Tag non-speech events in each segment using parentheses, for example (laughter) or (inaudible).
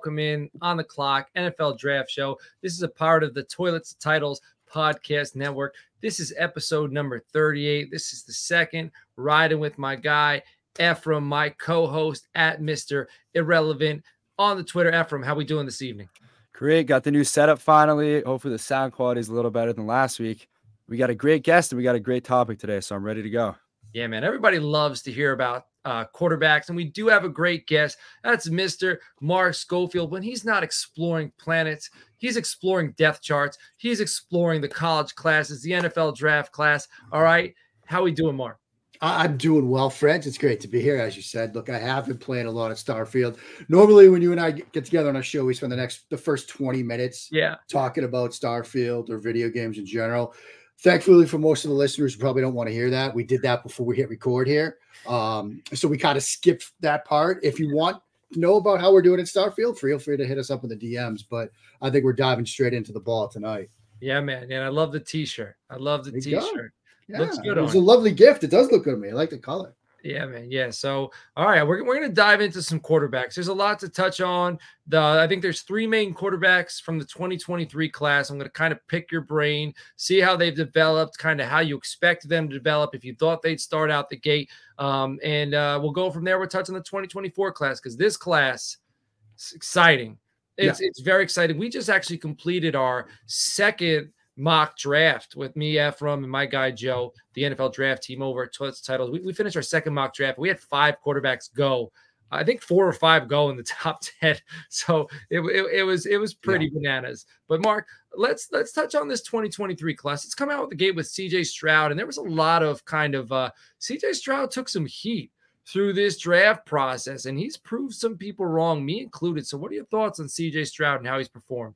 Welcome in on the clock NFL Draft Show. This is a part of the Toilets Titles Podcast Network. This is episode number 38. This is the second riding with my guy Efram, my co-host at Mr. Irrelevant on the Twitter. Efram, how we doing this evening? Great. Got the new setup finally. Hopefully the sound quality is a little better than last week. We got a great guest and we got a great topic today, so I'm ready to go. Yeah, man. Everybody loves to hear about uh, quarterbacks. And we do have a great guest. That's Mr. Mark Schofield. When he's not exploring planets, he's exploring depth charts. He's exploring the college classes, the NFL draft class. All right. How we doing, Mark? I'm doing well, friends. It's great to be here. As you said, look, I have been playing a lot of Starfield. Normally, when you and I get together on a show, we spend the next the first 20 minutes yeah talking about Starfield or video games in general. Thankfully, for most of the listeners who probably don't want to hear that, we did that before we hit record here. Um, so we kind of skipped that part. If you want to know about how we're doing at Starfield, feel free to hit us up in the DMs. But I think we're diving straight into the ball tonight. Yeah, man. And I love the t-shirt. I love the t-shirt. Yeah, Looks good. It was a lovely gift. It does look good on me. I like the color. Yeah, man. Yeah. So, all right, we're, we're going to dive into some quarterbacks. There's a lot to touch on. The I think there's three main quarterbacks from the 2023 class. I'm going to kind of pick your brain, see how they've developed, kind of how you expect them to develop. If you thought they'd start out the gate, um, and uh, we'll go from there. We're touching the 2024 class because this class is exciting. It's yeah. it's very exciting. We just actually completed our second mock draft with me, Efram, and my guy Joe, the NFL draft team over at Toilets Titles. We, we finished our second mock draft. We had five quarterbacks go. I think four or five go in the (laughs) top ten. So it, it, it was it was pretty yeah. bananas. But Mark, let's let's touch on this 2023 class. It's come out with the gate with CJ Stroud, and there was a lot of kind of uh CJ Stroud took some heat through this draft process, and he's proved some people wrong, me included. So, what are your thoughts on CJ Stroud and how he's performed?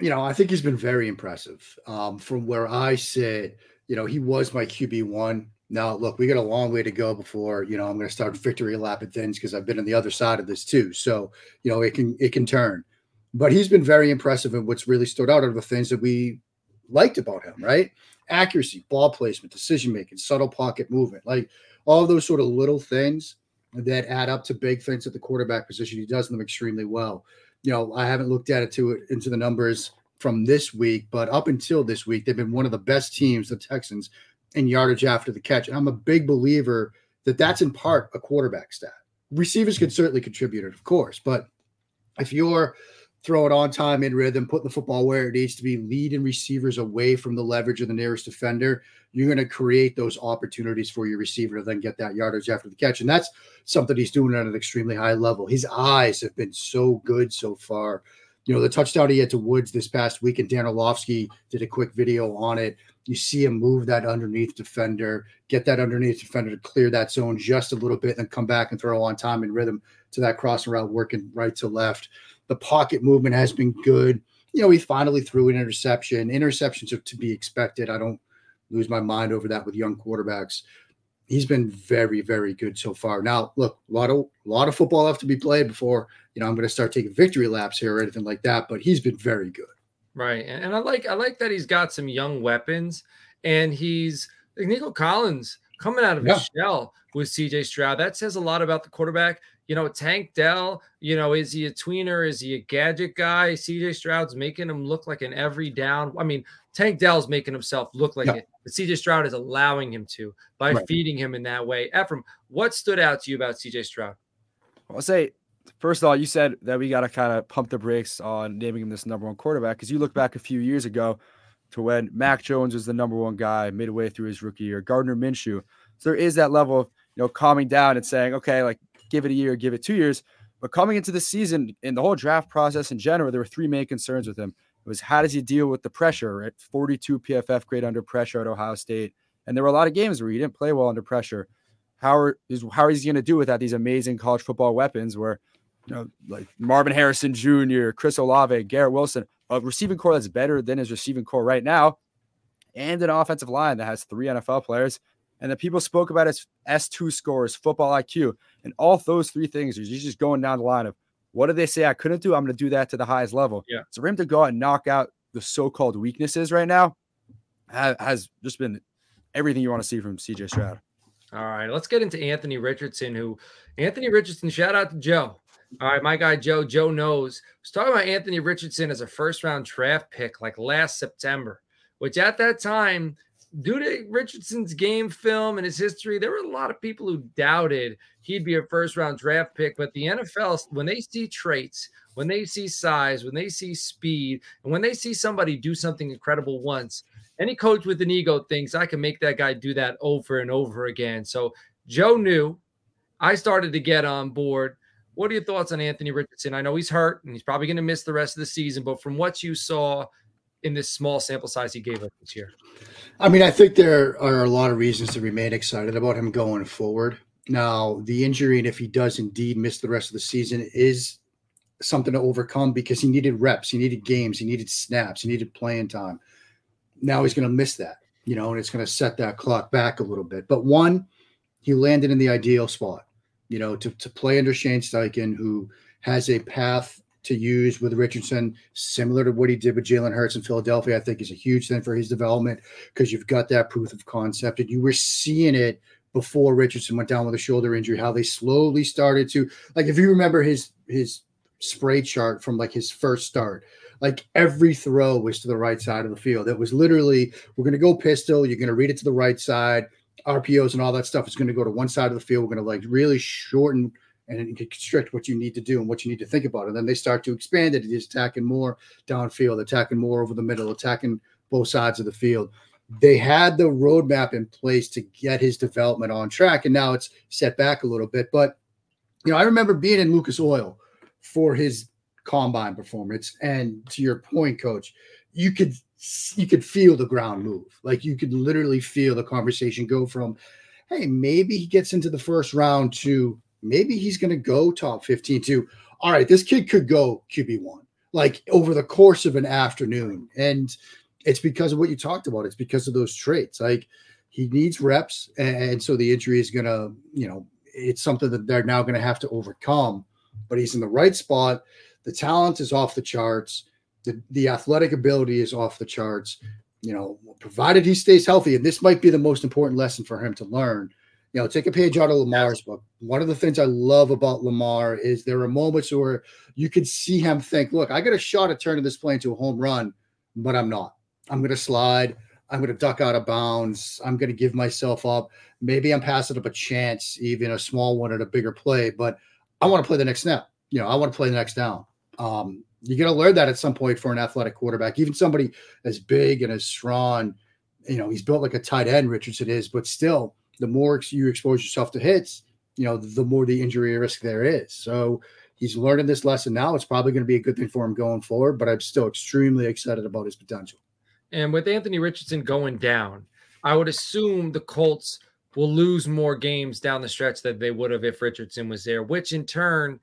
You know, I think he's been very impressive. Um, from where I sit, you know, he was my QB one. Now, look, we got a long way to go before you know I'm going to start victory lapping things because I've been on the other side of this too. So you know, it can it can turn, but he's been very impressive. And what's really stood out are the things that we liked about him, right? Accuracy, ball placement, decision making, subtle pocket movement, like all those sort of little things that add up to big things at the quarterback position. He does them extremely well you know, I haven't looked at it to it into the numbers from this week, but up until this week, they've been one of the best teams, the Texans, in yardage after the catch. And I'm a big believer that that's in part a quarterback stat. Receivers can certainly contribute it, of course, but if you're throw it on time in rhythm, put the football where it needs to be, leading receivers away from the leverage of the nearest defender, you're going to create those opportunities for your receiver to then get that yardage after the catch. And that's something he's doing at an extremely high level. His eyes have been so good so far. You know, the touchdown he had to Woods this past week, and Dan Orlovsky did a quick video on it. You see him move that underneath defender, get that underneath defender to clear that zone just a little bit, and then come back and throw on time and rhythm to that crossing route, working right to left. The pocket movement has been good. You know, he finally threw an interception. Interceptions are to be expected. I don't lose my mind over that with young quarterbacks. He's been very, very good so far. Now, look, a lot of a lot of football left to be played before you know I'm going to start taking victory laps here or anything like that. But he's been very good. Right, and I like I like that he's got some young weapons, and he's like Nico Collins coming out of yeah. his shell with CJ Stroud. That says a lot about the quarterback you know, Tank Dell, you know, is he a tweener? Is he a gadget guy? CJ Stroud's making him look like an every down. I mean, Tank Dell's making himself look like yeah. it, but CJ Stroud is allowing him to by right. feeding him in that way. Efram, what stood out to you about CJ Stroud? I'll say first of all, you said that we got to kind of pump the brakes on naming him this number one quarterback because you look back a few years ago to when Mac Jones was the number one guy midway through his rookie year, Gardner Minshew. So there is that level of you know calming down and saying, okay, like give it a year, give it two years. But coming into the season in the whole draft process in general, there were three main concerns with him. It was how does he deal with the pressure, right? 42 PFF grade under pressure at Ohio State. And there were a lot of games where he didn't play well under pressure. How are, is, how is he going to do without these amazing college football weapons where, you know, like Marvin Harrison Jr., Chris Olave, Garrett Wilson, a receiving corps that's better than his receiving corps right now, and an offensive line that has three NFL players, and the people spoke about as S2 scores, football IQ, and all those three things. He's just going down the line of what did they say I couldn't do? I'm going to do that to the highest level. Yeah. So for him to go out and knock out the so-called weaknesses right now has just been everything you want to see from CJ Stroud. All right, let's get into Anthony Richardson. Who Anthony Richardson? Shout out to Joe. All right, my guy Joe. Joe knows. I was talking about Anthony Richardson as a first round draft pick like last September, which at that time, due to Richardson's game film and his history, there were a lot of people who doubted he'd be a first round draft pick. But the NFL, when they see traits, when they see size, when they see speed, and when they see somebody do something incredible once, any coach with an ego thinks I can make that guy do that over and over again. So Joe knew. I started to get on board. What are your thoughts on Anthony Richardson? I know he's hurt and he's probably going to miss the rest of the season, but from what you saw in this small sample size he gave us this year, I mean, I think there are a lot of reasons to remain excited about him going forward. Now, the injury, and if he does indeed miss the rest of the season, is something to overcome because he needed reps, he needed games, he needed snaps, he needed playing time now he's going to miss that, you know, and it's going to set that clock back a little bit. But one, he landed in the ideal spot, you know, to, to play under Shane Steichen, who has a path to use with Richardson, similar to what he did with Jalen Hurts in Philadelphia. I think is a huge thing for his development because you've got that proof of concept, and you were seeing it before Richardson went down with a shoulder injury. How they slowly started to like, if you remember his his spray chart from like his first start, like every throw was to the right side of the field. It was literally, we're going to go pistol. You're going to read it to the right side. RPOs and all that stuff is going to go to one side of the field. We're going to like really shorten and it can constrict what you need to do and what you need to think about. And then they start to expand it. It's attacking more downfield, attacking more over the middle, attacking both sides of the field. They had the roadmap in place to get his development on track. And now it's set back a little bit. But, you know, I remember being in Lucas Oil for his combine performance. And to your point, coach, you could you could feel the ground move. Like you could literally feel the conversation go from, hey, maybe he gets into the first round to maybe he's going to go top 15 too. all right, this kid could go QB1 like over the course of an afternoon. And it's because of what you talked about. It's because of those traits. Like he needs reps. And so the injury is going to, you know, it's something that they're now going to have to overcome. But he's in the right spot. The talent is off the charts. The, the athletic ability is off the charts. You know, provided he stays healthy, and this might be the most important lesson for him to learn. You know, take a page out of Lamar's book. One of the things I love about Lamar is there are moments where you can see him think, look, I got a shot at turning this play into a home run, but I'm not. I'm going to slide. I'm going to duck out of bounds. I'm going to give myself up. Maybe I'm passing up a chance, even a small one at a bigger play, but I want to play the next snap. You know, I want to play the next down. Um, you're going to learn that at some point for an athletic quarterback, even somebody as big and as strong. You know, he's built like a tight end, Richardson is, but still, the more you expose yourself to hits, you know, the more the injury risk there is. So he's learning this lesson now. It's probably going to be a good thing for him going forward, but I'm still extremely excited about his potential. And with Anthony Richardson going down, I would assume the Colts will lose more games down the stretch than they would have if Richardson was there, which in turn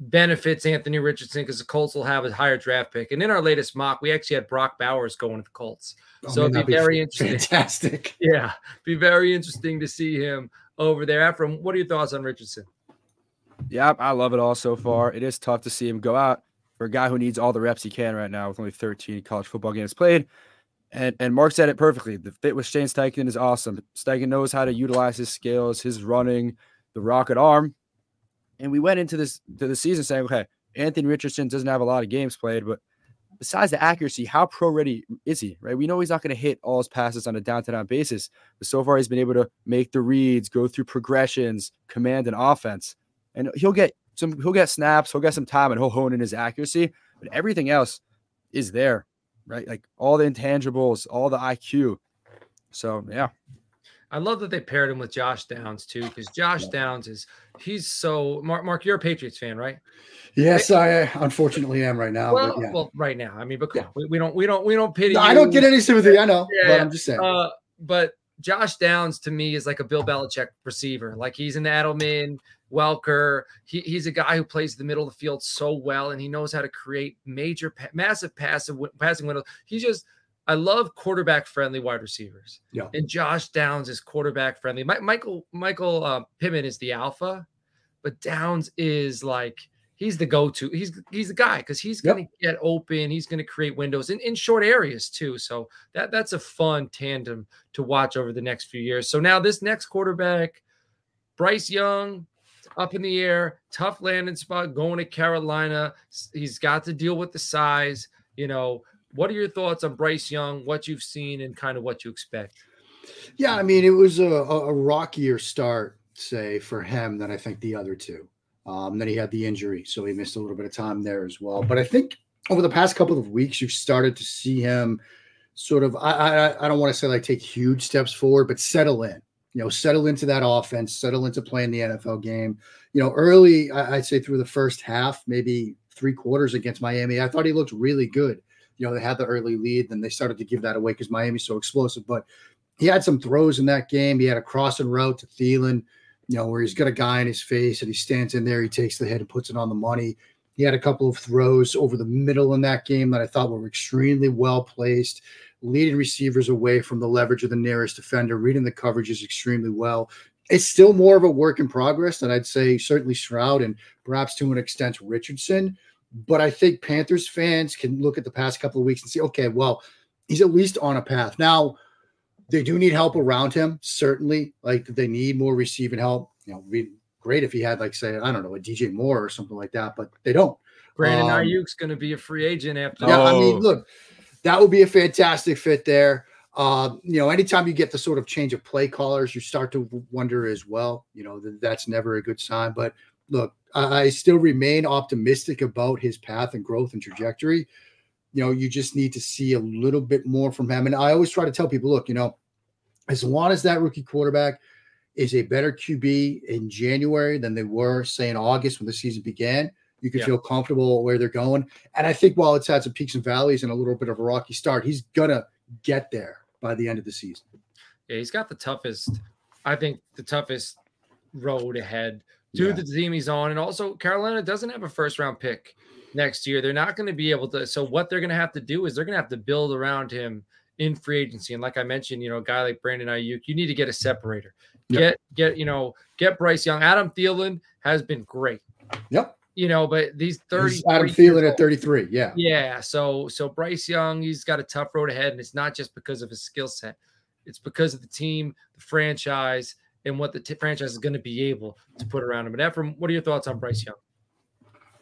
benefits Anthony Richardson because the Colts will have a higher draft pick. And in our latest mock, we actually had Brock Bowers going to the Colts. Oh, so man, it'd be very interesting. Fantastic. (laughs) Yeah. Be very interesting to see him over there. Efram, what are your thoughts on Richardson? Yeah, I love it all so far. It is tough to see him go out for a guy who needs all the reps he can right now with only 13 college football games played. And and Mark said it perfectly. The fit with Shane Steichen is awesome. Steichen knows how to utilize his skills, his running, the rocket arm. And we went into this to the season saying, okay, Anthony Richardson doesn't have a lot of games played, but besides the accuracy, how pro ready is he? Right? We know he's not going to hit all his passes on a down to down basis, but so far he's been able to make the reads, go through progressions, command an offense, and he'll get some he'll get snaps, he'll get some time, and he'll hone in his accuracy. But everything else is there, right? Like all the intangibles, all the IQ. So yeah. I love that they paired him with Josh Downs too, because Josh Downs is he's so Mark. Mark, you're a Patriots fan, right? Yes, I unfortunately am right now. Well, yeah. well, right now. I mean, but yeah. we, we, don't, we don't, we don't pity. No, I don't get any sympathy. I know, yeah, but I'm just saying. Uh, but Josh Downs to me is like a Bill Belichick receiver. Like he's an Edelman, Welker. He, he's a guy who plays the middle of the field so well, and he knows how to create major, massive passive passing windows. He's just I love quarterback friendly wide receivers. Yeah. And Josh Downs is quarterback friendly. My, Michael Michael uh, Pittman is the alpha, but Downs is like he's the go-to. He's he's the guy because he's going to get open. He's going to create windows in, in short areas too. So that that's a fun tandem to watch over the next few years. So now this next quarterback, Bryce Young, up in the air, tough landing spot, going to Carolina. He's got to deal with the size. You know, what are your thoughts on Bryce Young, what you've seen, and kind of what you expect? Yeah, I mean, it was a, a rockier start, say, for him than I think the other two. Um, then he had the injury, so he missed a little bit of time there as well. But I think over the past couple of weeks, you've started to see him sort of, I, I, I don't want to say like take huge steps forward, but settle in. You know, settle into that offense, settle into playing the NFL game. You know, early, I'd say through the first half, maybe three quarters against Miami, I thought he looked really good you know, they had the early lead, then they started to give that away because Miami's so explosive. But he had some throws in that game. He had a crossing route to Thielen, you know, where he's got a guy in his face and he stands in there, he takes the hit and puts it on the money. He had a couple of throws over the middle in that game that I thought were extremely well placed, leading receivers away from the leverage of the nearest defender, reading the coverages extremely well. It's still more of a work in progress than I'd say certainly Stroud and perhaps to an extent Richardson. But I think Panthers fans can look at the past couple of weeks and see, okay, well, he's at least on a path. Now, they do need help around him, certainly. Like they need more receiving help. You know, be great if he had, like, say, I don't know, a DJ Moore or something like that, but they don't. Brandon um, Aiyuk's going to be a free agent after. Yeah, oh. I mean, look, that would be a fantastic fit there. Uh, you know, anytime you get the sort of change of play callers, you start to wonder as well. You know, that's never a good sign. But look, I still remain optimistic about his path and growth and trajectory. You know, you just need to see a little bit more from him. And I always try to tell people, look, you know, as long as that rookie quarterback is a better QB in January than they were, say, in August when the season began, you can yeah. feel comfortable where they're going. And I think while it's had some peaks and valleys and a little bit of a rocky start, he's gonna get there by the end of the season. Yeah, he's got the toughest, I think, the toughest road ahead to yeah. the team he's on. And also, Carolina doesn't have a first round pick next year. They're not going to be able to. So, what they're going to have to do is they're going to have to build around him in free agency. And like I mentioned, you know, a guy like Brandon Aiyuk, you need to get a separator. Yep. Get, get, you know, get Bryce Young. Adam Thielen has been great. Yep. You know, but these 30 Adam Thielen at 33. Yeah. Yeah. So, so Bryce Young, he's got a tough road ahead. And it's not just because of his skill set, it's because of the team, the franchise, and what the t- franchise is going to be able to put around him. But Efram, what are your thoughts on Bryce Young?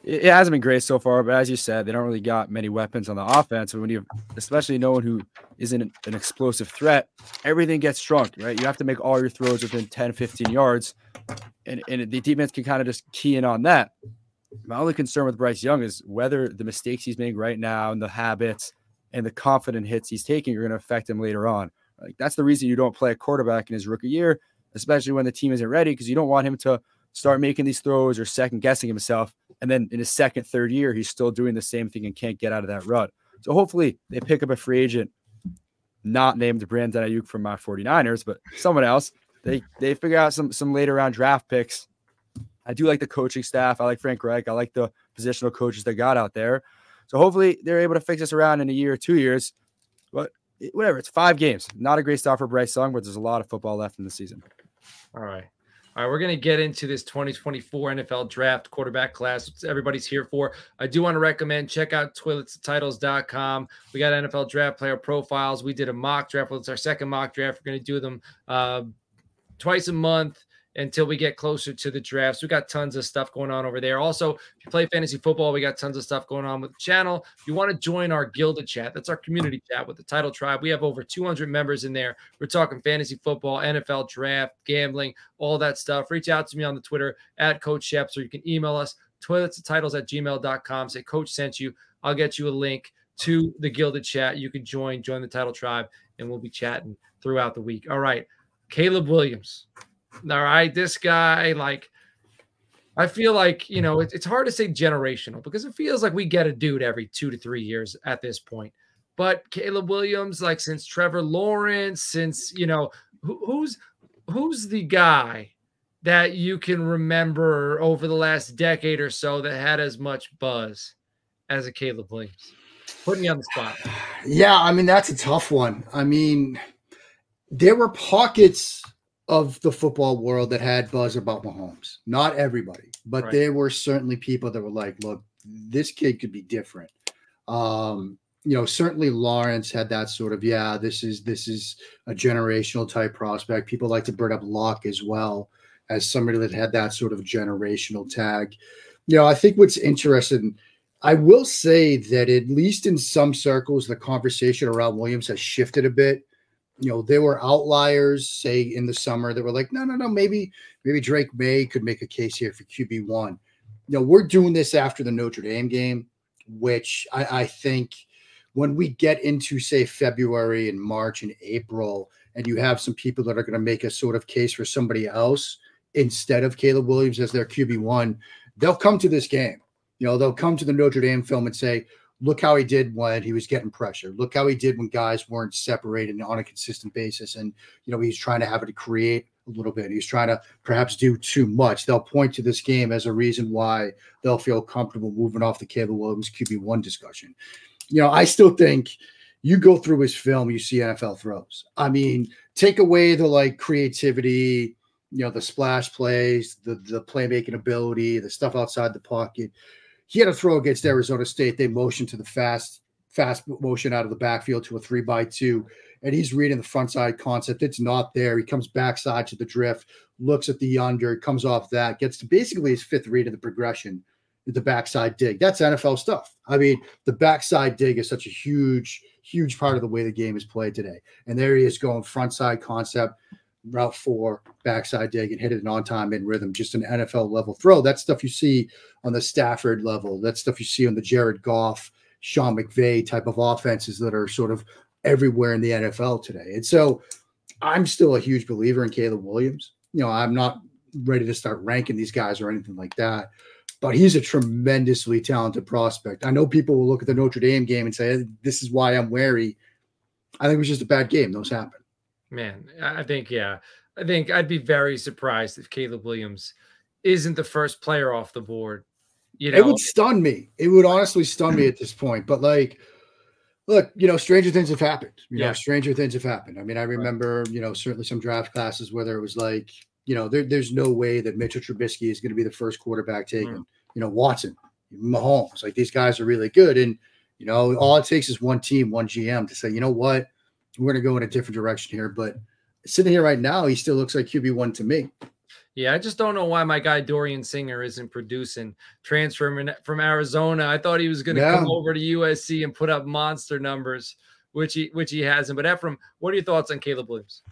It hasn't been great so far, but as you said, they don't really got many weapons on the offense. And when you, especially no one who isn't an explosive threat, everything gets shrunk, right? You have to make all your throws within 10, 15 yards, and, and the defense can kind of just key in on that. My only concern with Bryce Young is whether the mistakes he's making right now and the habits and the confident hits he's taking are going to affect him later on. Like that's the reason you don't play a quarterback in his rookie year especially when the team isn't ready, because you don't want him to start making these throws or second guessing himself. And then in his second, third year, he's still doing the same thing and can't get out of that rut. So hopefully they pick up a free agent, not named Brandon Aiyuk from my 49ers, but someone else. They they figure out some some later round draft picks. I do like the coaching staff. I like Frank Reich. I like the positional coaches they got out there. So hopefully they're able to fix this around in a year or two years. But eh, whatever, it's five games. Not a great start for Bryce Young, but there's a lot of football left in the season. All right. All right, we're going to get into this 2024 NFL draft quarterback class. everybody's here for. I do want to recommend check out toiletstitles.com. We got NFL draft player profiles. We did a mock draft. Well, it's our second mock draft. We're going to do them uh, twice a month. Until we get closer to the drafts. We got tons of stuff going on over there. Also, if you play fantasy football, we got tons of stuff going on with the channel. If you want to join our Gilded chat, that's our community chat with the title tribe. We have over 200 members in there. We're talking fantasy football, NFL draft, gambling, all that stuff. Reach out to me on the Twitter at Coach Schepps, or you can email us toilets of titles at gmail.com. Say, Coach sent you. I'll get you a link to the Gilded chat. You can join, join the title tribe, and we'll be chatting throughout the week. All right. Caleb Williams. All right, this guy, like, I feel like you know it, it's hard to say generational because it feels like we get a dude every two to three years at this point. But Caleb Williams, like since Trevor Lawrence, since you know who, who's who's the guy that you can remember over the last decade or so that had as much buzz as a Caleb Williams? Putting you on the spot. Yeah, I mean that's a tough one. I mean, there were pockets of the football world that had buzz about Mahomes. Not everybody, but right. there were certainly people that were like, look, this kid could be different. Um, you know, certainly Lawrence had that sort of, yeah, this is this is a generational type prospect. People like to bring up Luck as well as somebody that had that sort of generational tag. You know, I think what's interesting, I will say that at least in some circles, the conversation around Williams has shifted a bit you know, there were outliers, say in the summer, that were like, no, no, no, maybe, maybe Drake Maye could make a case here for QB one. You know, we're doing this after the Notre Dame game, which I, I think when we get into say February and March and April, and you have some people that are going to make a sort of case for somebody else instead of Caleb Williams as their QB one, they'll come to this game. You know, they'll come to the Notre Dame film and say, look how he did when he was getting pressure. Look how he did when guys weren't separated on a consistent basis. And, you know, he's trying to have it to create a little bit. He's trying to perhaps do too much. They'll point to this game as a reason why they'll feel comfortable moving off the Caleb Williams QB1 discussion. You know, I still think you go through his film, you see NFL throws. I mean, take away the like creativity, you know, the splash plays, the the playmaking ability, the stuff outside the pocket he had a throw against Arizona State. They motioned to the fast, fast motion out of the backfield to a three by two, and he's reading the front side concept. It's not there. He comes backside to the drift, looks at the under, comes off that, gets to basically his fifth read of the progression, the backside dig. That's NFL stuff. I mean, the backside dig is such a huge, huge part of the way the game is played today. And there he is going front side concept route four, backside dig, and hit it on time in rhythm. Just an NFL level throw. That's stuff you see on the Stafford level. That's stuff you see on the Jared Goff, Sean McVay type of offenses that are sort of everywhere in the NFL today. And so I'm still a huge believer in Caleb Williams. You know, I'm not ready to start ranking these guys or anything like that. But he's a tremendously talented prospect. I know people will look at the Notre Dame game and say, This is why I'm wary. I think it was just a bad game. Those happen. Man, I think yeah. I think I'd be very surprised if Caleb Williams isn't the first player off the board. You know, it would stun me. It would honestly stun me at (clears throat) this point. But like, look, you know, stranger things have happened. You yeah. know, stranger things have happened. I mean, I remember, you know, certainly some draft classes where there was like, you know, there, there's no way that Mitchell Trubisky is going to be the first quarterback taken. Mm. You know, Watson, Mahomes, like these guys are really good. And, you know, all it takes is one team, one GM to say, you know what, we're going to go in a different direction here. But sitting here right now, he still looks like QB one to me. Yeah, I just don't know why my guy Dorian Singer isn't producing. Transferring from Arizona, I thought he was going to yeah. come over to USC and put up monster numbers, which he which he hasn't. But Efram, what are your thoughts on Caleb Williams?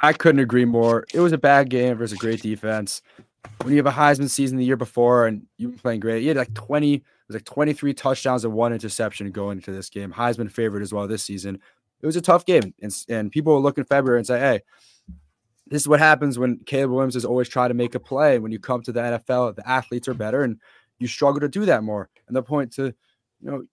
I couldn't agree more. It was a bad game versus a great defense. When you have a Heisman season the year before and you've been playing great, you had like 20, it was like 23 touchdowns and one interception going into this game. Heisman favorite as well this season it was a tough game. And, and people will look in February and say, hey, this is what happens when Caleb Williams is always trying to make a play. When you come to the NFL, the athletes are better and you struggle to do that more. And the point to, you know,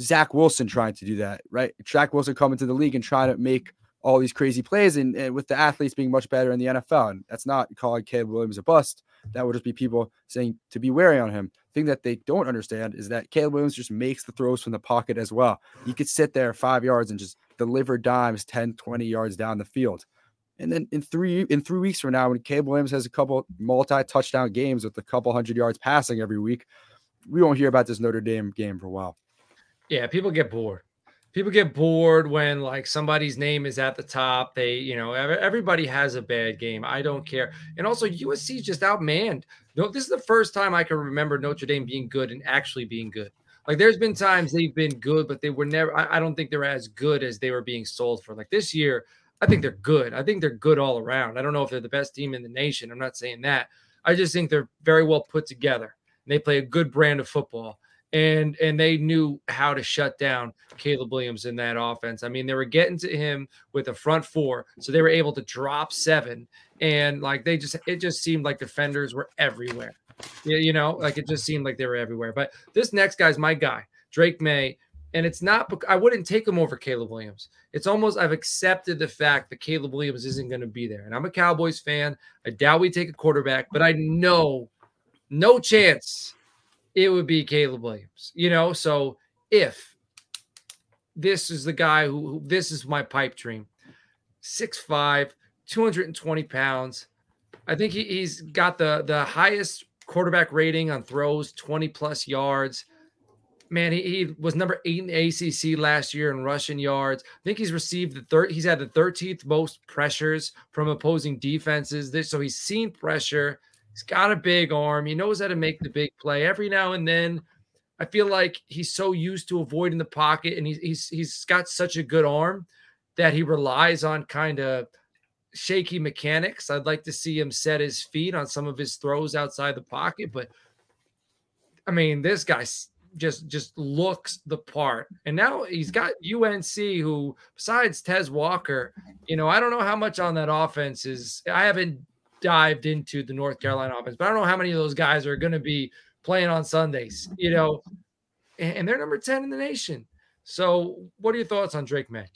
Zach Wilson trying to do that, right? Zach Wilson coming to the league and trying to make all these crazy plays and, and, with the athletes being much better in the NFL. And that's not calling Caleb Williams a bust. That would just be people saying to be wary on him. Thing that they don't understand is that Caleb Williams just makes the throws from the pocket as well. He could sit there five yards and just deliver dimes 10, 20 yards down the field. And then in three in three weeks from now, when Caleb Williams has a couple multi-touchdown games with a couple hundred yards passing every week, we won't hear about this Notre Dame game for a while. Yeah, people get bored. people get bored when like somebody's name is at the top. They, you know, everybody has a bad game. I don't care. And also USC just outmanned. No, this is the first time I can remember Notre Dame being good and actually being good. Like there's been times they've been good, but they were never. I, I don't think they're as good as they were being sold for. Like this year, I think they're good. I think they're good all around. I don't know if they're the best team in the nation. I'm not saying that. I just think they're very well put together. They play a good brand of football and and they knew how to shut down Caleb Williams in that offense. I mean, they were getting to him with a front four, so they were able to drop seven, and like they just it just seemed like defenders were everywhere. Yeah, you know, like it just seemed like they were everywhere. But this next guy's my guy, Drake Maye, And it's not, I wouldn't take him over Caleb Williams. It's almost, I've accepted the fact that Caleb Williams isn't going to be there. And I'm a Cowboys fan. I doubt we take a quarterback, but I know no chance it would be Caleb Williams, you know? So if this is the guy who, who this is my pipe dream, 6'5, 220 pounds. I think he, he's got the, the highest quarterback rating on throws, 20 plus yards. Man, he, he was number eight in ACC last year in rushing yards. I think he's received the third. He's had the 13th most pressures from opposing defenses. This, so he's seen pressure. He's got a big arm. He knows how to make the big play. Every now and then, I feel like he's so used to avoiding the pocket, and he's he's he's got such a good arm that he relies on kind of shaky mechanics. I'd like to see him set his feet on some of his throws outside the pocket, but I mean, this guy just just looks the part. And now he's mm-hmm. got UNC, who besides Tez Walker, you know, I don't know how much on that offense is. I haven't dived into the North Carolina offense, but I don't know how many of those guys are going to be playing on Sundays, you know, and they're number 10 in the nation. So, what are your thoughts on Drake Maye?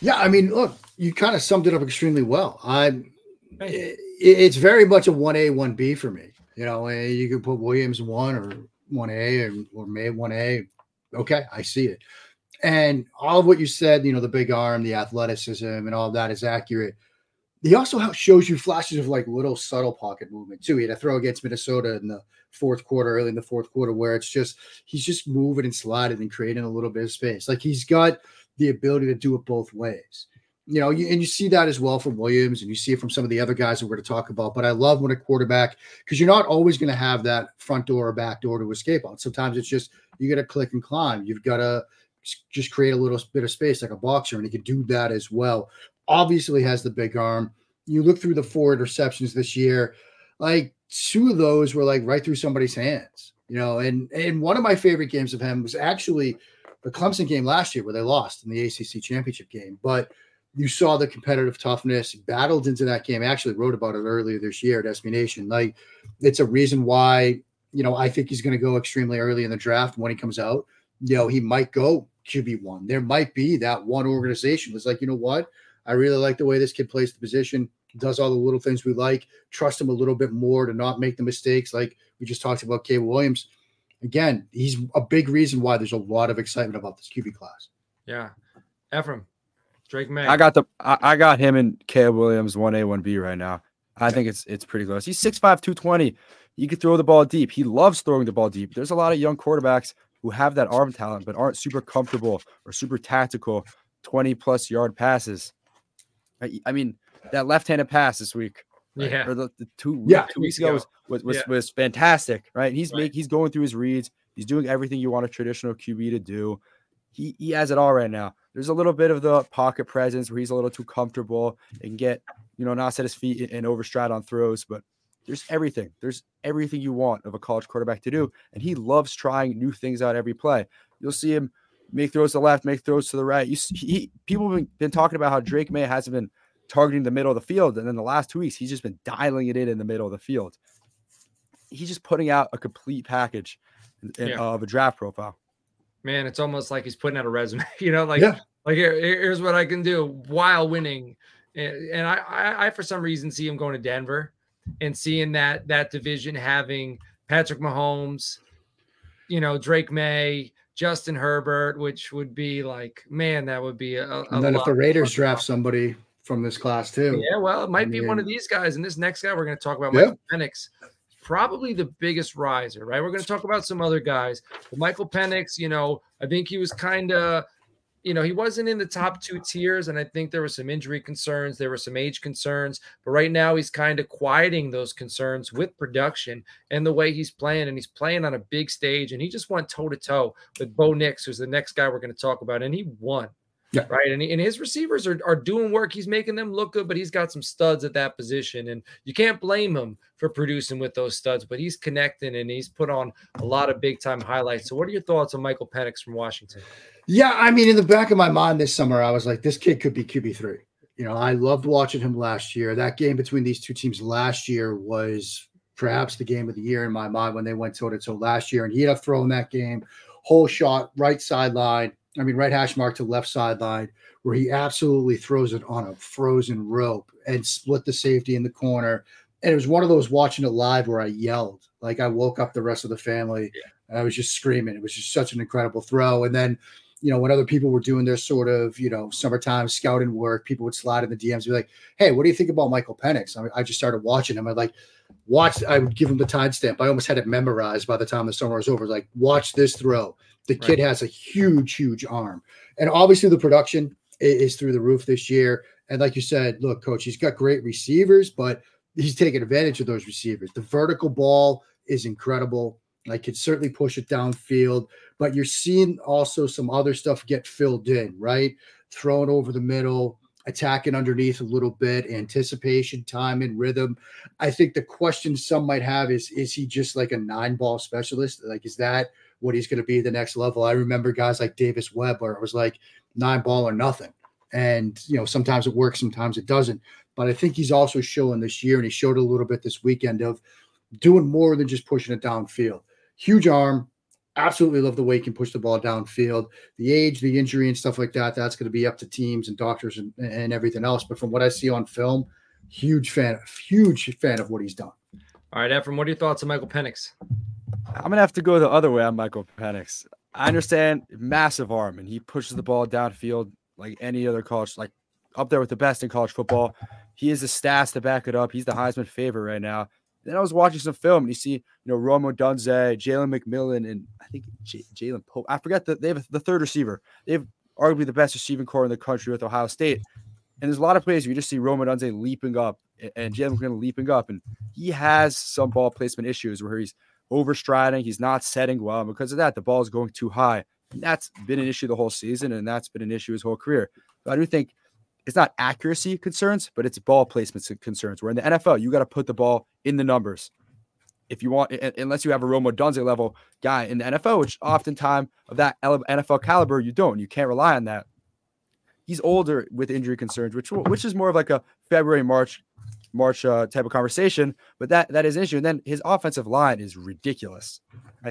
Yeah, I mean, look, you kind of summed it up extremely well. I'm, it's very much a 1A, 1B for me. You know, eh, you could put Williams one or 1A or, or Maye 1A. Okay, I see it. And all of what you said, you know, the big arm, the athleticism, and all that is accurate. He also shows you flashes of like little subtle pocket movement too. He had a throw against Minnesota in the fourth quarter, early in the fourth quarter, where it's just he's just moving and sliding and creating a little bit of space. Like he's got the ability to do it both ways. You know, you, and you see that as well from Williams, and you see it from some of the other guys that we're going to talk about. But I love when a quarterback, because you're not always going to have that front door or back door to escape on. Sometimes it's just you got to click and climb. You've got to just create a little bit of space like a boxer, and he can do that as well obviously has the big arm. You look through the four interceptions this year, like two of those were like right through somebody's hands, you know. And and one of my favorite games of him was actually the Clemson game last year where they lost in the ACC championship game. But you saw the competitive toughness, battled into that game. I actually wrote about it earlier this year at SB Nation. Like it's a reason why you know I think he's going to go extremely early in the draft when he comes out. You know he might go QB one. There might be that one organization was like, you know what, I really like the way this kid plays the position, does all the little things we like, trust him a little bit more to not make the mistakes like we just talked about Caleb Williams. Again, he's a big reason why there's a lot of excitement about this QB class. Yeah. Efram, Drake Maye. I got the I, I got him and Caleb Williams 1A, 1B right now. I think it's it's pretty close. He's 6'5, 220. He can throw the ball deep. He loves throwing the ball deep. There's a lot of young quarterbacks who have that arm talent, but aren't super comfortable or super tactical 20 plus yard passes. I mean, that left-handed pass this week, right? yeah, or the, the two yeah, two weeks ago was was, was, yeah. was fantastic, right? He's right. Make, he's going through his reads. He's doing everything you want a traditional QB to do. He he has it all right now. There's a little bit of the pocket presence where he's a little too comfortable and get you know not set his feet and overstride on throws, but there's everything. There's everything you want of a college quarterback to do, and he loves trying new things out every play. You'll see him make throws to the left, make throws to the right. You see, he, people have been, been talking about how Drake Maye hasn't been targeting the middle of the field, and then the last two weeks he's just been dialing it in in the middle of the field. He's just putting out a complete package in, yeah. of a draft profile. Man, it's almost like he's putting out a resume. (laughs) you know, like yeah. like here, here's what I can do while winning. And, and I, I, I, for some reason, see him going to Denver and seeing that that division having Patrick Mahomes, you know, Drake Maye, Justin Herbert, which would be like, man, that would be a. a and then if the Raiders draft somebody from this class too, yeah, well, it might I be one of these guys. And this next guy we're going to talk about, yeah. Michael Penix, probably the biggest riser, right? We're going to talk about some other guys, but Michael Penix. You know, I think he was kind of you know, he wasn't in the top two tiers, and I think there were some injury concerns, there were some age concerns, but right now he's kind of quieting those concerns with production and the way he's playing, and he's playing on a big stage, and he just went toe to toe with Bo Nix, who's the next guy we're going to talk about, and he won. Yeah. Right. And, and his receivers are, are doing work. He's making them look good, but he's got some studs at that position. And you can't blame him for producing with those studs, but he's connecting and he's put on a lot of big time highlights. So, what are your thoughts on Michael Penix from Washington? Yeah. I mean, in the back of my mind this summer, I was like, this kid could be QB3. You know, I loved watching him last year. That game between these two teams last year was perhaps the game of the year in my mind when they went toe to toe last year. And he had a throw in that game, whole shot, right sideline I mean, right hash mark to left sideline, where he absolutely throws it on a frozen rope and split the safety in the corner. And it was one of those watching it live where I yelled, like I woke up the rest of the family. Yeah. I was just screaming. It was just such an incredible throw. And then, you know, when other people were doing their sort of, you know, summertime scouting work, people would slide in the DMs and be like, Hey, what do you think about Michael Penix? I, mean, I just started watching him. I like watch, I would give him the timestamp. I almost had it memorized by the time the summer was over. Like, watch this throw. The right. kid has a huge, huge arm. And obviously the production is through the roof this year. And like you said, look, coach, he's got great receivers, but he's taking advantage of those receivers. The vertical ball is incredible. I could certainly push it downfield, but you're seeing also some other stuff get filled in, right? Thrown over the middle, attacking underneath a little bit, anticipation, time, and rhythm. I think the question some might have is is he just like a nine ball specialist? Like, is that what he's going to be the next level. I remember guys like Davis Webb, where it was like nine ball or nothing. And, you know, sometimes it works, sometimes it doesn't. But I think he's also showing this year, and he showed a little bit this weekend of doing more than just pushing it downfield. Huge arm. Absolutely love the way he can push the ball downfield. The age, the injury, and stuff like that, that's going to be up to teams and doctors and, and everything else. But from what I see on film, huge fan, huge fan of what he's done. All right, Efram, what are your thoughts on Michael Penix? I'm gonna have to go the other way on Michael Penix. I understand massive arm and he pushes the ball downfield like any other college, like up there with the best in college football. He is the stats to back it up. He's the Heisman favorite right now. Then I was watching some film and you see, you know, Rome Odunze, Jalen McMillan, and I think J- Ja'Lynn Polk. I forget that they have the third receiver. They have arguably the best receiving corps in the country with Ohio State. And there's a lot of plays where you just see Rome Odunze leaping up and Jalen McMillan leaping up, and he has some ball placement issues where he's overstriding. He's not setting well. And because of that, the ball is going too high. And that's been an issue the whole season, and that's been an issue his whole career. But I do think it's not accuracy concerns, but it's ball placement concerns. Where in the NFL, you got to put the ball in the numbers. If you want, unless you have a Rome Odunze level guy in the NFL, which oftentimes of that NFL caliber, you don't. You can't rely on that. He's older with injury concerns, which which is more of like a February March March uh, type of conversation, but that that is an issue. And then his offensive line is ridiculous.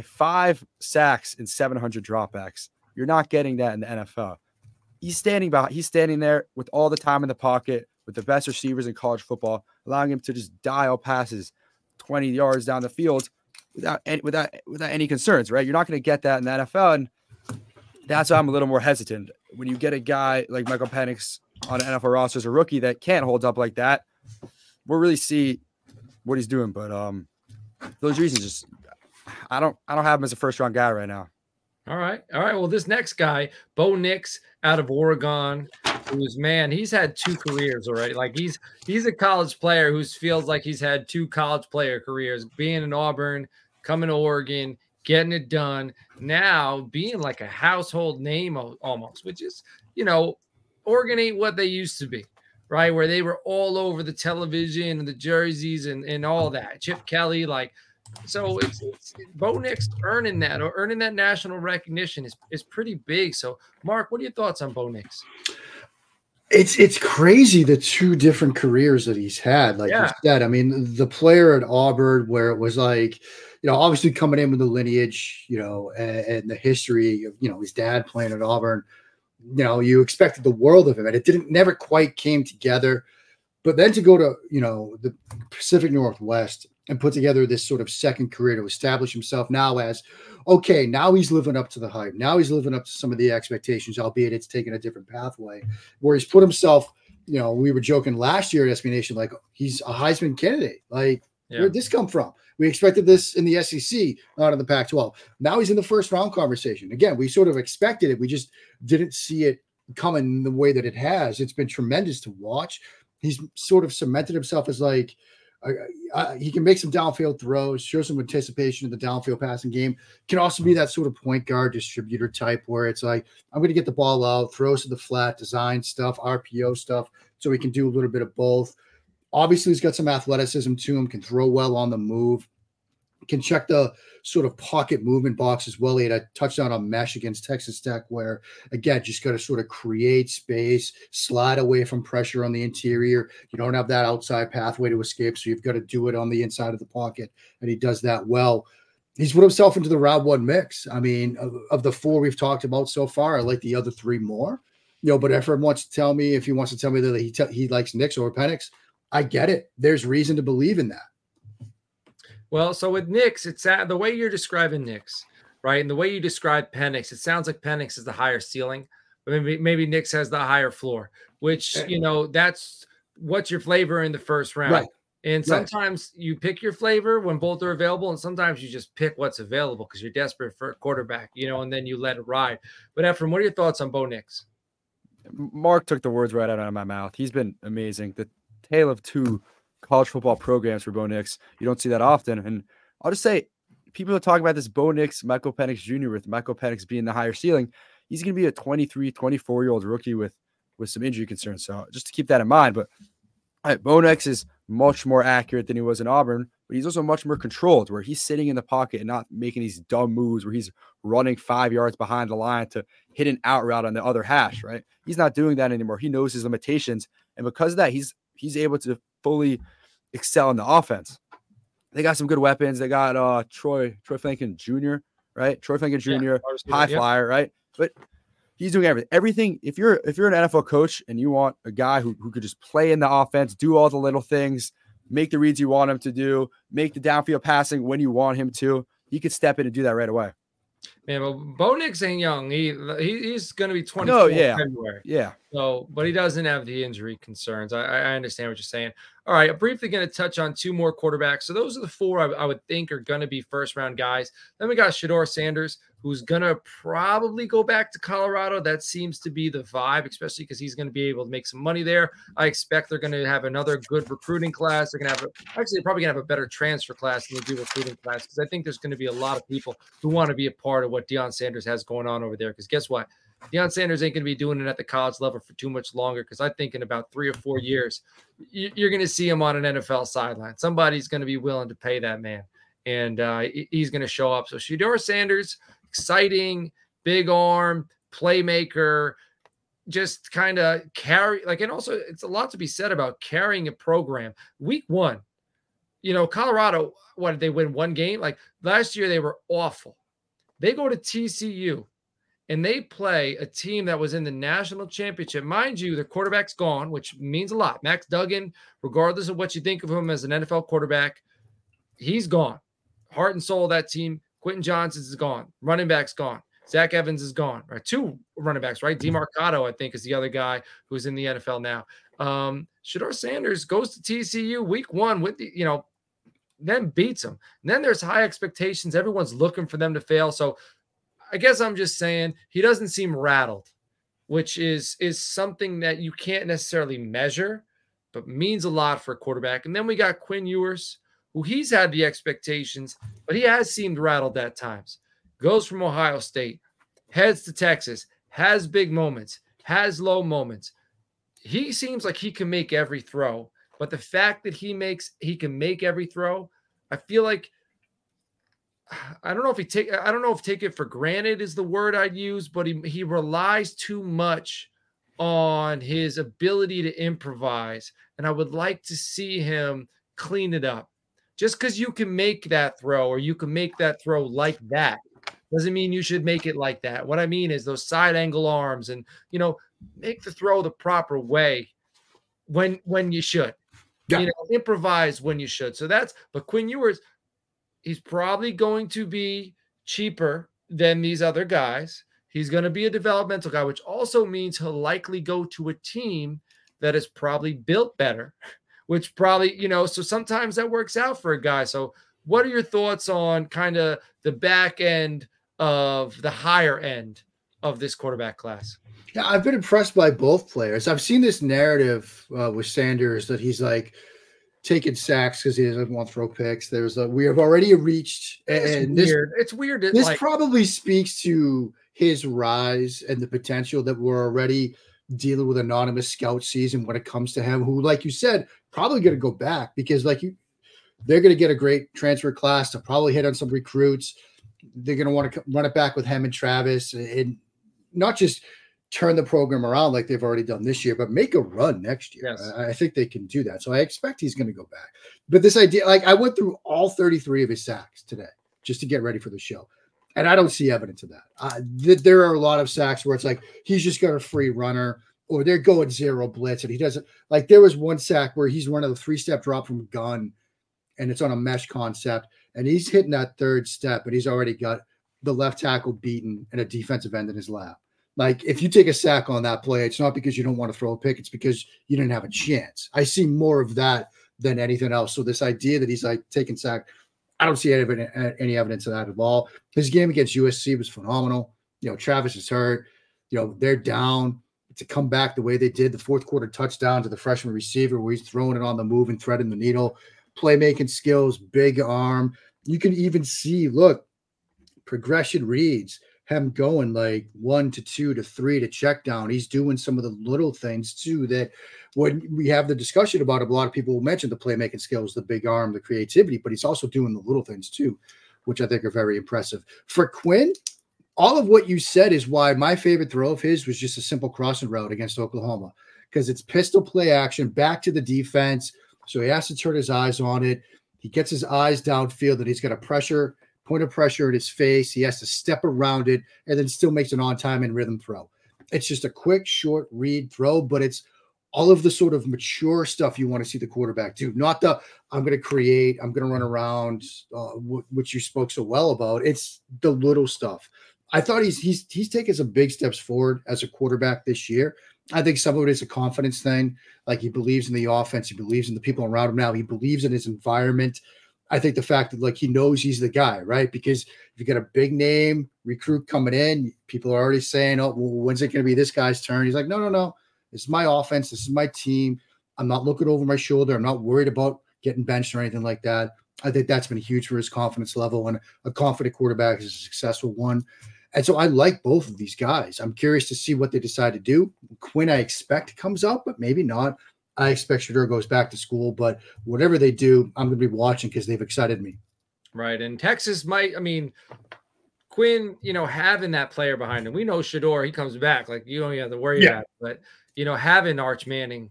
Five sacks and 700 dropbacks. You're not getting that in the NFL. He's standing by. He's standing there with all the time in the pocket, with the best receivers in college football, allowing him to just dial passes 20 yards down the field without any, without without any concerns. Right? You're not going to get that in the NFL, and that's why I'm a little more hesitant when you get a guy like Michael Penix on an NFL roster as a rookie that can't hold up like that we'll really see what he's doing. But um, those reasons just I don't I don't have him as a first round guy right now. All right. All right. Well, this next guy, Bo Nix out of Oregon, who's man, he's had two careers already. Like he's he's a college player who feels like he's had two college player careers, being in Auburn, coming to Oregon, getting it done. Now being like a household name almost, which is, you know, Oregon ain't what they used to be right? Where they were all over the television and the jerseys and, and all that. Chip Kelly, like, so it's, it's Bo Nix earning that or earning that national recognition is, is pretty big. So, Mark, what are your thoughts on Bo Nix? It's it's crazy the two different careers that he's had. Like yeah. you said, I mean, the player at Auburn, where it was like, you know, obviously coming in with the lineage, you know, and, and the history of, you know, his dad playing at Auburn you know, you expected the world of him, and it didn't never quite came together. But then to go to you know the Pacific Northwest and put together this sort of second career to establish himself now as okay, now he's living up to the hype. Now he's living up to some of the expectations, albeit it's taken a different pathway. Where he's put himself, you know, we were joking last year at SB Nation, like he's a Heisman candidate. Like, yeah. where'd this come from? We expected this in the SEC, not in the Pac 12. Now he's in the first round conversation. Again, we sort of expected it. We just didn't see it coming the way that it has, it's been tremendous to watch. He's sort of cemented himself as like he can make some downfield throws, show some anticipation in the downfield passing game. Can also be that sort of point guard distributor type where it's like, I'm going to get the ball out, throws to the flat, design stuff, RPO stuff, so he can do a little bit of both. Obviously, he's got some athleticism to him, can throw well on the move, can check the sort of pocket movement box as well. He had a touchdown on mesh against Texas Tech, where again, just got to sort of create space, slide away from pressure on the interior. You don't have that outside pathway to escape, so you've got to do it on the inside of the pocket, and he does that well. He's put himself into the round one mix. I mean, of, of the four we've talked about so far, I like the other three more. You know, but if wants to tell me, if he wants to tell me that he te- he likes Nix or Penix, I get it. There's reason to believe in that. Well, so with Nix, it's at, the way you're describing Nix, right? And the way you describe Penix, it sounds like Penix is the higher ceiling, but maybe maybe Nix has the higher floor, which eh. you know that's what's your flavor in the first round. Right. And sometimes right. you pick your flavor when both are available, and sometimes you just pick what's available because you're desperate for a quarterback, you know, and then you let it ride. But Efram, what are your thoughts on Bo Nix? Mark took the words right out of my mouth. He's been amazing. The tale of two college football programs for Bo Nix. You don't see that often. And I'll just say, people are talking about this Bo Nix, Michael Penix Jr. with Michael Penix being the higher ceiling. He's going to be a 23, 24 year old rookie with with some injury concerns. So just to keep that in mind. But right, Bo Nix is much more accurate than he was in Auburn, but he's also much more controlled, where he's sitting in the pocket and not making these dumb moves where he's running five yards behind the line to hit an out route on the other hash. Right? He's not doing that anymore. He knows his limitations, and because of that, he's he's able to fully excel in the offense. They got some good weapons. They got uh Troy Troy Franklin Jr. Right, Troy Franklin Jr. Yeah, high yeah. flyer, right? But he's doing everything. Everything. If you're if you're an NFL coach and you want a guy who, who could just play in the offense, do all the little things, make the reads you want him to do, make the downfield passing when you want him to, he could step in and do that right away. Man, well, Bo Nix ain't young. He, he he's going to be 24 no, yeah. February. Yeah. So, but he doesn't have the injury concerns. I, I understand what you're saying. All right, I'm briefly going to touch on two more quarterbacks. So those are the four I, I would think are going to be first round guys. Then we got Shedeur Sanders, who's going to probably go back to Colorado. That seems to be the vibe, especially because he's going to be able to make some money there. I expect they're going to have another good recruiting class. They're going to have a, actually they're probably going to have a better transfer class than they do recruiting class because I think there's going to be a lot of people who want to be a part of what Deion Sanders has going on over there. Because guess what? Deion Sanders ain't going to be doing it at the college level for too much longer because I think in about three or four years, you're going to see him on an NFL sideline. Somebody's going to be willing to pay that man, and uh, he's going to show up. So Shedeur Sanders, exciting, big arm, playmaker, just kind of carry like, and also it's a lot to be said about carrying a program. Week one, you know, Colorado, what did they win one game? Like last year, they were awful. They go to TCU and they play a team that was in the national championship. Mind you, their quarterback's gone, which means a lot. Max Duggan, regardless of what you think of him as an NFL quarterback, he's gone. Heart and soul of that team. Quentin Johnston is gone. Running back's gone. Zach Evans is gone. Right, two running backs. Right, Demercado I think is the other guy who's in the NFL now. Um, Shedeur Sanders goes to TCU week one with the you know then beats them. And then there's high expectations. Everyone's looking for them to fail. So I guess I'm just saying he doesn't seem rattled, which is is something that you can't necessarily measure, but means a lot for a quarterback. And then we got Quinn Ewers, who he's had the expectations, but he has seemed rattled at times. Goes from Ohio State, heads to Texas, has big moments, has low moments. He seems like he can make every throw, but the fact that he makes he can make every throw, I feel like I don't know if he take I don't know if take it for granted is the word I'd use, but he he relies too much on his ability to improvise, and I would like to see him clean it up. Just because you can make that throw or you can make that throw like that doesn't mean you should make it like that. What I mean is those side angle arms and you know make the throw the proper way when when you should. Yeah. You know, improvise when you should. So that's but Quinn Ewers he's probably going to be cheaper than these other guys. He's going to be a developmental guy, which also means he'll likely go to a team that is probably built better, which probably, you know, so sometimes that works out for a guy. So, what are your thoughts on kind of the back end of the higher end of this quarterback class? Yeah, I've been impressed by both players. I've seen this narrative uh, with Sanders that he's like taking sacks because he doesn't want throw picks. There's a we have already reached and it's this, weird. It's weird. That, this like, probably speaks to his rise and the potential that we're already dealing with anonymous scout season when it comes to him, who, like you said, probably going to go back because, like you, they're going to get a great transfer class to probably hit on some recruits. They're going to want to run it back with him and Travis, and not just turn the program around like they've already done this year, but make a run next year. Yes. I, I think they can do that. So I expect he's going to go back. But this idea, like I went through all 33 of his sacks today just to get ready for the show. And I don't see evidence of that. Uh, th- there are a lot of sacks where it's like he's just got a free runner or they're going zero blitz and he doesn't like there was one sack where he's running a three step drop from gun and it's on a mesh concept and he's hitting that third step and he's already got the left tackle beaten and a defensive end in his lap. Like if you take a sack on that play, it's not because you don't want to throw a pick, it's because you didn't have a chance. I see more of that than anything else. So this idea that he's like taking sack, I don't see any, any evidence of that at all. His game against USC was phenomenal. You know, Travis is hurt. You know, they're down to come back the way they did the fourth quarter touchdown to the freshman receiver where he's throwing it on the move and threading the needle, playmaking skills, big arm. You can even see, look, progression reads him going like one to two to three to check down. He's doing some of the little things too that when we have the discussion about it, a lot of people will mention the playmaking skills, the big arm, the creativity, but he's also doing the little things too, which I think are very impressive. For Quinn, all of what you said is why my favorite throw of his was just a simple crossing route against Oklahoma because it's pistol play action back to the defense. So he has to turn his eyes on it. He gets his eyes downfield and he's got a pressure, point of pressure in his face. He has to step around it and then still makes an on time and rhythm throw. It's just a quick, short read throw, but it's all of the sort of mature stuff you want to see the quarterback do. Not the I'm going to create, I'm going to run around, uh, which you spoke so well about. It's the little stuff. I thought he's he's he's taken some big steps forward as a quarterback this year. I think some of it is a confidence thing. Like he believes in the offense, he believes in the people around him now, he believes in his environment. I think the fact that like he knows he's the guy, right? Because if you got a big name recruit coming in, people are already saying, "Oh, well, when's it going to be this guy's turn?" He's like, "No, no, no. This is my offense. This is my team. I'm not looking over my shoulder. I'm not worried about getting benched or anything like that." I think that's been huge for his confidence level, and a confident quarterback is a successful one. And so I like both of these guys. I'm curious to see what they decide to do. Quinn, I expect comes up, but maybe not. I expect Shedeur goes back to school, but whatever they do, I'm going to be watching because they've excited me. Right. And Texas might, I mean, Quinn, you know, having that player behind him, we know Shedeur, he comes back. Like you don't even have to worry yeah. about it. But, you know, having Arch Manning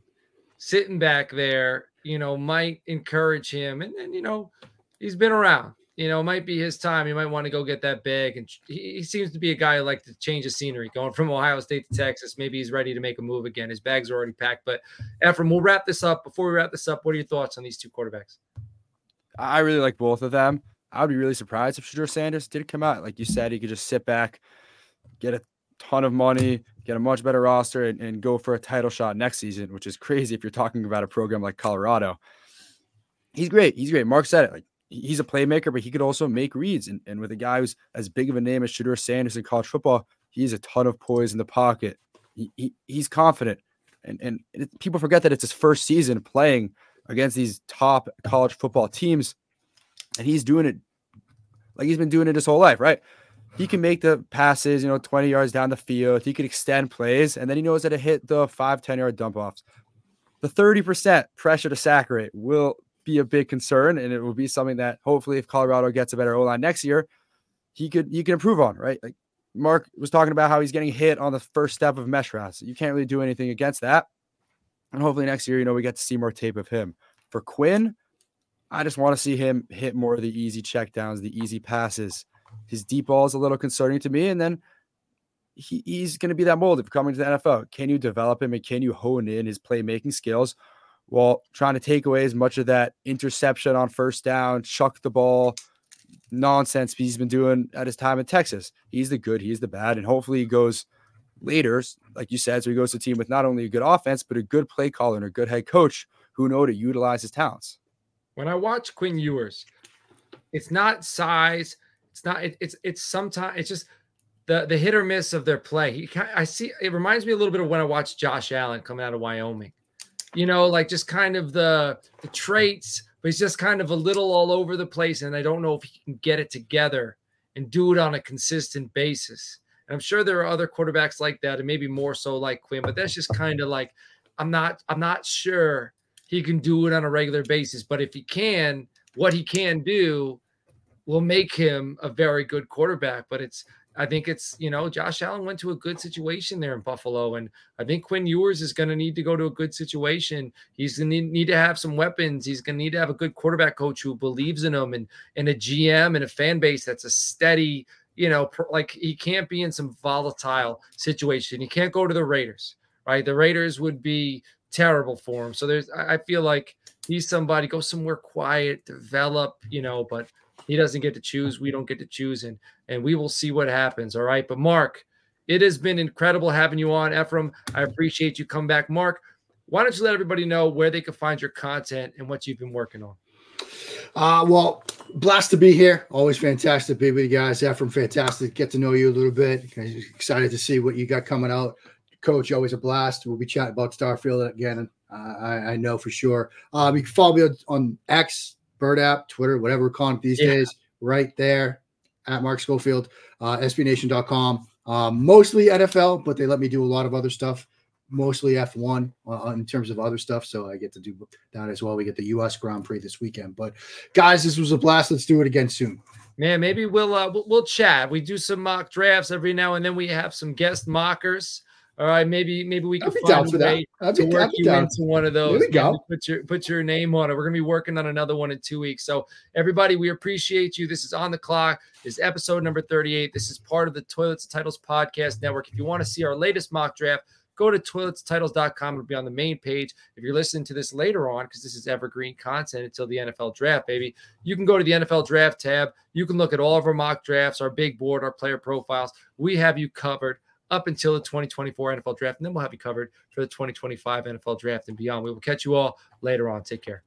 sitting back there, you know, might encourage him. And then, you know, he's been around you know, it might be his time. He might want to go get that bag. And he, seems to be a guy who like to change the scenery, going from Ohio State to Texas. Maybe he's ready to make a move again. His bags are already packed. But Efram, we'll wrap this up. Before we wrap this up, what are your thoughts on these two quarterbacks? I really like both of them. I would be really surprised if Shedeur Sanders did come out. Like you said, he could just sit back, get a ton of money, get a much better roster, and, and go for a title shot next season, which is crazy if you're talking about a program like Colorado. He's great. He's great. Mark said it. Like he's a playmaker, but he could also make reads. And, and with a guy who's as big of a name as Shedeur Sanders in college football, he has a ton of poise in the pocket. He, he he's confident, and and it, people forget that it's his first season playing against these top college football teams, and he's doing it like he's been doing it his whole life, right? He can make the passes, you know, 20 yards down the field. He can extend plays, and then he knows how to hit the five, 10 yard dump offs. The 30% pressure to sack rate will be a big concern, and it will be something that hopefully, if Colorado gets a better O line next year, he could he can improve on. Right, like Mark was talking about how he's getting hit on the first step of mesh routes. You can't really do anything against that. And hopefully next year, you know, we get to see more tape of him. For Quinn, I just want to see him hit more of the easy checkdowns, the easy passes. His deep ball is a little concerning to me, and then he, he's going to be that mold if coming to the NFL. Can you develop him and can you hone in his playmaking skills? While trying to take away as much of that interception on first down, chuck the ball nonsense he's been doing at his time in Texas. He's the good, he's the bad, and hopefully he goes later, like you said, so he goes to a team with not only a good offense, but a good play caller and a good head coach who know to utilize his talents. When I watch Quinn Ewers, it's not size, it's not, it, it's, it's sometimes, it's just the the hit or miss of their play. He I see it reminds me a little bit of when I watched Josh Allen coming out of Wyoming. You know, like just kind of the the traits, but he's just kind of a little all over the place, and I don't know if he can get it together and do it on a consistent basis. And I'm sure there are other quarterbacks like that, and maybe more so like Quinn, but that's just kind of like I'm not I'm not sure he can do it on a regular basis. But if he can, what he can do will make him a very good quarterback. But it's I think it's, you know, Josh Allen went to a good situation there in Buffalo. And I think Quinn Ewers is going to need to go to a good situation. He's going to need to have some weapons. He's going to need to have a good quarterback coach who believes in him and, and a GM and a fan base that's a steady, you know, like he can't be in some volatile situation. He can't go to the Raiders, right? The Raiders would be terrible for him. So there's, I feel like he's somebody go somewhere quiet, develop, you know, but he doesn't get to choose. We don't get to choose, and and we will see what happens. All right. But Mark, it has been incredible having you on, Efram. I appreciate you come back. Mark, why don't you let everybody know where they can find your content and what you've been working on? Uh, well, blessed to be here. Always fantastic to be with you guys. Efram, fantastic. Get to know you a little bit. Excited to see what you got coming out. Coach, always a blast. We'll be chatting about Starfield again. Uh, I, I, know for sure. Um, you can follow me on X, Bird app, Twitter, whatever we're calling it these yeah. days, right there at Mark Schofield, uh, SBNation.com. Um, mostly NFL, but they let me do a lot of other stuff, mostly F1 uh, in terms of other stuff. So I get to do that as well. We get the US Grand Prix this weekend. But guys, this was a blast. Let's do it again soon. Man, maybe we'll uh, we'll, we'll chat. We do some mock drafts every now and then. We have some guest mockers all right, maybe maybe we can find a way to work you down. into one of those. There we go. Put your put your name on it. We're gonna be working on another one in two weeks. So everybody, we appreciate you. This is on the clock. This is episode number 38. This is part of the Toilets Titles Podcast Network. If you want to see our latest mock draft, go to toiletstitles.com. It'll be on the main page. If you're listening to this later on, because this is evergreen content until the NFL draft, baby, you can go to the NFL draft tab. You can look at all of our mock drafts, our big board, our player profiles. We have you covered up until the 2024 NFL draft. And then we'll have you covered for the 2025 NFL draft and beyond. We will catch you all later on. Take care.